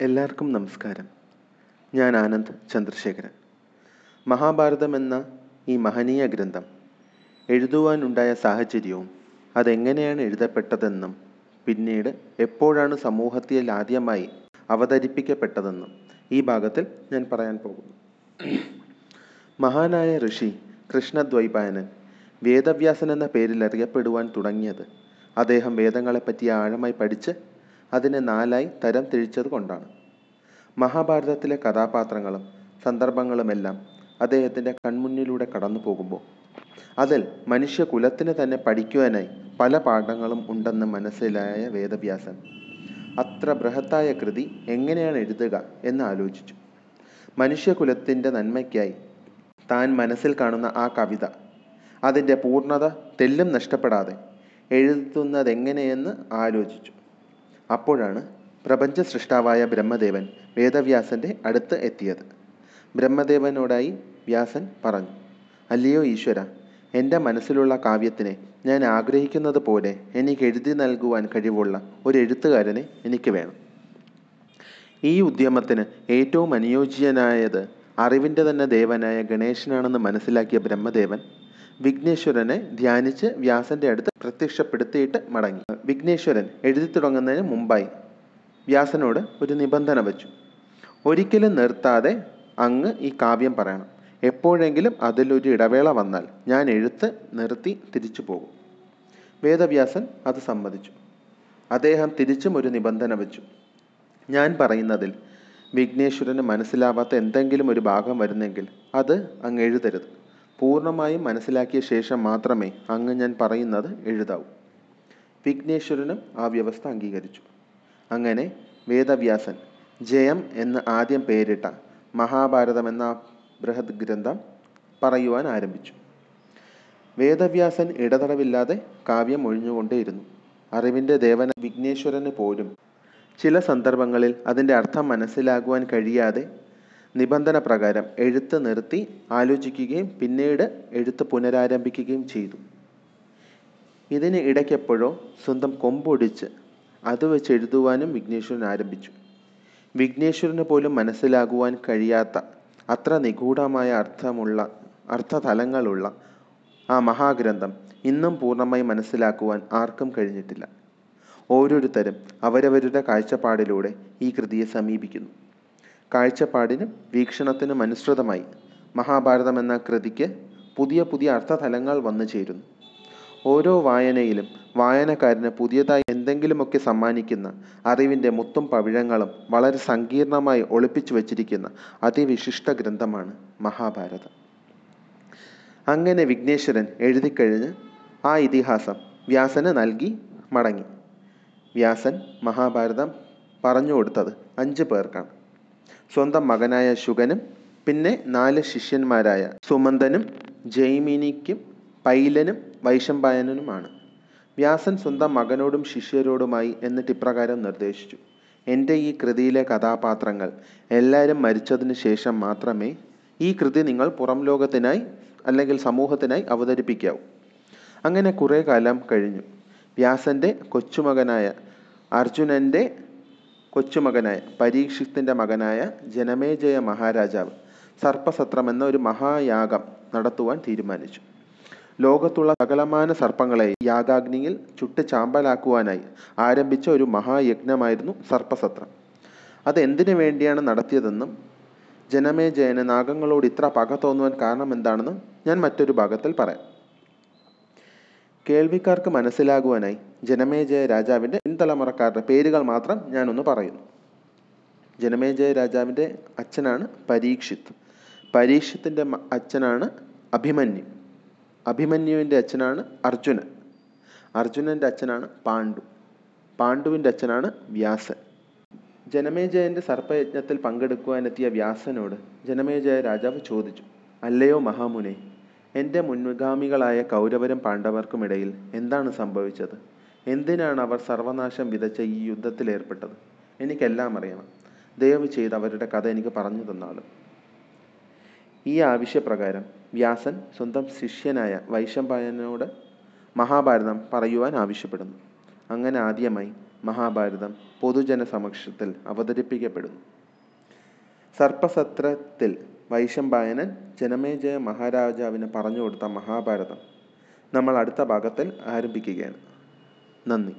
എല്ലാവർക്കും നമസ്കാരം. ഞാൻ ആനന്ദ് ചന്ദ്രശേഖരൻ. മഹാഭാരതം എന്ന ഈ മഹനീയ ഗ്രന്ഥം എഴുതുവാനുണ്ടായ സാഹചര്യവും അതെങ്ങനെയാണ് എഴുതപ്പെട്ടതെന്നും പിന്നീട് എപ്പോഴാണ് സമൂഹത്തിൽ ആദ്യമായി അവതരിപ്പിക്കപ്പെട്ടതെന്നും ഈ ഭാഗത്തിൽ ഞാൻ പറയാൻ പോകുന്നു. മഹാനായ ഋഷി കൃഷ്ണദ്വൈപായനൻ വേദവ്യാസൻ എന്ന പേരിൽ അറിയപ്പെടുവാൻ തുടങ്ങിയത് അദ്ദേഹം വേദങ്ങളെപ്പറ്റി ആഴമായി പഠിച്ച് അതിനെ നാലായി തരം തിരിച്ചത് കൊണ്ടാണ്. മഹാഭാരതത്തിലെ കഥാപാത്രങ്ങളും സന്ദർഭങ്ങളുമെല്ലാം അദ്ദേഹത്തിന്റെ കൺമുന്നിലൂടെ കടന്നു പോകുമ്പോൾ അതിൽ മനുഷ്യകുലത്തിന് തന്നെ പഠിക്കുവാനായി പല പാഠങ്ങളും ഉണ്ടെന്ന് മനസ്സിലായ വേദവ്യാസൻ അത്ര ബൃഹത്തായ കൃതി എങ്ങനെയാണ് എഴുതുക എന്ന് ആലോചിച്ചു. മനുഷ്യകുലത്തിന്റെ നന്മയ്ക്കായി താൻ മനസ്സിൽ കാണുന്ന ആ കവിത അതിന്റെ പൂർണത തെല്ലും നഷ്ടപ്പെടാതെ എഴുതുന്നതെങ്ങനെയെന്ന് ആലോചിച്ചു. അപ്പോഴാണ് പ്രപഞ്ച സൃഷ്ടാവായ ബ്രഹ്മദേവൻ വേദവ്യാസന്റെ അടുത്ത് എത്തിയത്. ബ്രഹ്മദേവനോടായി വ്യാസൻ പറഞ്ഞു അല്ലയോ ഈശ്വര എന്റെ മനസ്സിലുള്ള കാവ്യത്തിനെ ഞാൻ ആഗ്രഹിക്കുന്നത് പോലെ എനിക്ക് എഴുതി നൽകുവാൻ കഴിവുള്ള ഒരു എഴുത്തുകാരനെ എനിക്ക് വേണം. ഈ ഉദ്യമത്തിന് ഏറ്റവും അനുയോജ്യനായത് അറിവിന്റെ തന്നെ ദേവനായ ഗണേശനാണെന്ന് മനസ്സിലാക്കിയ ബ്രഹ്മദേവൻ വിഘ്നേശ്വരനെ ധ്യാനിച്ച് വ്യാസന്റെ അടുത്ത് പ്രത്യക്ഷപ്പെടുത്തിയിട്ട് മടങ്ങി. വിഘ്നേശ്വരൻ എഴുതി തുടങ്ങുന്നതിന് മുമ്പായി വ്യാസനോട് ഒരു നിബന്ധന വച്ചു. ഒരിക്കലും നിർത്താതെ അങ്ങ് ഈ കാവ്യം പറയണം. എപ്പോഴെങ്കിലും അതിലൊരു ഇടവേള വന്നാൽ ഞാൻ എഴുത്ത് നിർത്തി തിരിച്ചു പോകും. വേദവ്യാസൻ അത് സമ്മതിച്ചു. അദ്ദേഹം തിരിച്ചും ഒരു നിബന്ധന വെച്ചു. ഞാൻ പറയുന്നതിൽ വിഘ്നേശ്വരന് മനസ്സിലാവാത്ത എന്തെങ്കിലും ഒരു ഭാഗം വരുന്നെങ്കിൽ അത് അങ്ങ് എഴുതരുത്. പൂർണമായും മനസ്സിലാക്കിയ ശേഷം മാത്രമേ അങ്ങ് ഞാൻ പറയുന്നത് എഴുതാവൂ. വിഘ്നേശ്വരനും ആ വ്യവസ്ഥ അംഗീകരിച്ചു. അങ്ങനെ വേദവ്യാസൻ ജയം എന്ന് ആദ്യം പേരിട്ട മഹാഭാരതം എന്ന ബൃഹത് ഗ്രന്ഥം പറയുവാൻ ആരംഭിച്ചു. വേദവ്യാസൻ ഇടതടവില്ലാതെ കാവ്യം ഒഴിഞ്ഞുകൊണ്ടേയിരുന്നു. അറിവിന്റെ ദേവന വിഘ്നേശ്വരന് പോലും ചില സന്ദർഭങ്ങളിൽ അതിന്റെ അർത്ഥം മനസ്സിലാകുവാൻ കഴിയാതെ നിബന്ധന പ്രകാരം എഴുത്ത് നിർത്തി ആലോചിക്കുകയും പിന്നീട് എഴുത്ത് പുനരാരംഭിക്കുകയും ചെയ്തു. ഇതിന് ഇടയ്ക്കെപ്പോഴോ സ്വന്തം കൊമ്പൊടിച്ച് അത് വെച്ച് എഴുതുവാനും വിഘ്നേശ്വരൻ ആരംഭിച്ചു. വിഘ്നേശ്വരന് പോലും മനസ്സിലാകുവാൻ കഴിയാത്ത അത്ര നിഗൂഢമായ അർത്ഥമുള്ള അർത്ഥതലങ്ങളുള്ള ആ മഹാഗ്രന്ഥം ഇന്നും പൂർണമായി മനസ്സിലാക്കുവാൻ ആർക്കും കഴിഞ്ഞിട്ടില്ല. ഓരോരുത്തരും അവരവരുടെ കാഴ്ചപ്പാടിലൂടെ ഈ കൃതിയെ സമീപിക്കുന്നു. കാഴ്ചപ്പാടിനും വീക്ഷണത്തിനും അനുസൃതമായി മഹാഭാരതം എന്ന കൃതിക്ക് പുതിയ പുതിയ അർത്ഥതലങ്ങൾ വന്നു ചേരുന്നു. ഓരോ വായനയിലും വായനക്കാരന് പുതിയതായി എന്തെങ്കിലുമൊക്കെ സമ്മാനിക്കുന്ന അറിവിന്റെ മുത്തും പവിഴങ്ങളും വളരെ സങ്കീർണമായി ഒളിപ്പിച്ചു വച്ചിരിക്കുന്ന അതിവിശിഷ്ട ഗ്രന്ഥമാണ് മഹാഭാരതം. അങ്ങനെ വിഘ്നേശ്വരൻ എഴുതിക്കഴിഞ്ഞ് ആ ഇതിഹാസം വ്യാസന് നൽകി മടങ്ങി. വ്യാസൻ മഹാഭാരതം പറഞ്ഞു കൊടുത്തത് അഞ്ച് പേർക്കാണ്. സ്വന്തം മകനായ ശുഗനും പിന്നെ നാല് ശിഷ്യന്മാരായ സുമന്തനും ജൈമിനിക്കും പൈലനും വൈശമ്പായനനുമാണ്. വ്യാസൻ സ്വന്തം മകനോടും ശിഷ്യരോടുമായി എന്നിട്ട് ഇപ്രകാരം നിർദ്ദേശിച്ചു. എന്റെ ഈ കൃതിയിലെ കഥാപാത്രങ്ങൾ എല്ലാവരും മരിച്ചതിന് ശേഷം മാത്രമേ ഈ കൃതി നിങ്ങൾ പുറം ലോകത്തിനായി അല്ലെങ്കിൽ സമൂഹത്തിനായി അവതരിപ്പിക്കാവൂ. അങ്ങനെ കുറേ കാലം കഴിഞ്ഞു. വ്യാസന്റെ കൊച്ചുമകനായ അർജുനന്റെ കൊച്ചുമകനായ പരീക്ഷിത്തിന്റെ മകനായ ജനമേജയ മഹാരാജാവ് സർപ്പസത്രമെന്ന ഒരു മഹായാഗം നടത്തുവാൻ തീരുമാനിച്ചു. ലോകത്തുള്ള സകലമാന സർപ്പങ്ങളെ യാഗാഗ്നിയിൽ ചുട്ട് ചാമ്പലാക്കുവാനായി ആരംഭിച്ച ഒരു മഹായജ്ഞമായിരുന്നു സർപ്പസത്രം. അത് എന്തിനു വേണ്ടിയാണ് നടത്തിയതെന്നും ജനമേജയന് നാഗങ്ങളോട് ഇത്ര പക തോന്നുവാൻ കാരണം എന്താണെന്നും ഞാൻ മറ്റൊരു ഭാഗത്തിൽ പറയാം. കേൾവിക്കാർക്ക് മനസ്സിലാകുവാനായി ജനമേജയ രാജാവിന്റെ പിൻതലമുറക്കാരുടെ പേരുകൾ മാത്രം ഞാനൊന്ന് പറയുന്നു. ജനമേജയ രാജാവിന്റെ അച്ഛനാണ് പരീക്ഷിത്. പരീക്ഷത്തിന്റെ അച്ഛനാണ് അഭിമന്യു. അഭിമന്യുവിന്റെ അച്ഛനാണ് അർജുനൻ. അർജുനന്റെ അച്ഛനാണ് പാണ്ഡു. പാണ്ഡുവിന്റെ അച്ഛനാണ് വ്യാസൻ. ജനമേജയന്റെ സർപ്പയജ്ഞത്തിൽ പങ്കെടുക്കുവാനെത്തിയ വ്യാസനോട് ജനമേജയ രാജാവ് ചോദിച്ചു അല്ലയോ മഹാമുനെ എന്റെ മുൻഗാമികളായ കൗരവരും പാണ്ഡവർക്കുമിടയിൽ എന്താണ് സംഭവിച്ചത്? എന്തിനാണ് അവർ സർവനാശം വിതച്ച ഈ യുദ്ധത്തിൽ ഏർപ്പെട്ടത്? എനിക്കെല്ലാം അറിയണം. ദയവ് ചെയ്ത് അവരുടെ കഥ എനിക്ക് പറഞ്ഞു തന്നാലും. ഈ ആവശ്യപ്രകാരം വ്യാസൻ സ്വന്തം ശിഷ്യനായ വൈശംപായനോട് മഹാഭാരതം പറയുവാൻ ആവശ്യപ്പെടുന്നു. അങ്ങനെ ആദ്യമായി മഹാഭാരതം പൊതുജന സമക്ഷത്തിൽ അവതരിപ്പിക്കപ്പെടുന്നു. സർപ്പസത്രത്തിൽ വൈശംപായനൻ ജനമേജയ മഹാരാജാവിന് പറഞ്ഞു കൊടുത്ത മഹാഭാരതം നമ്മൾ അടുത്ത ഭാഗത്തിൽ ആരംഭിക്കുകയാണ്. നന്ദി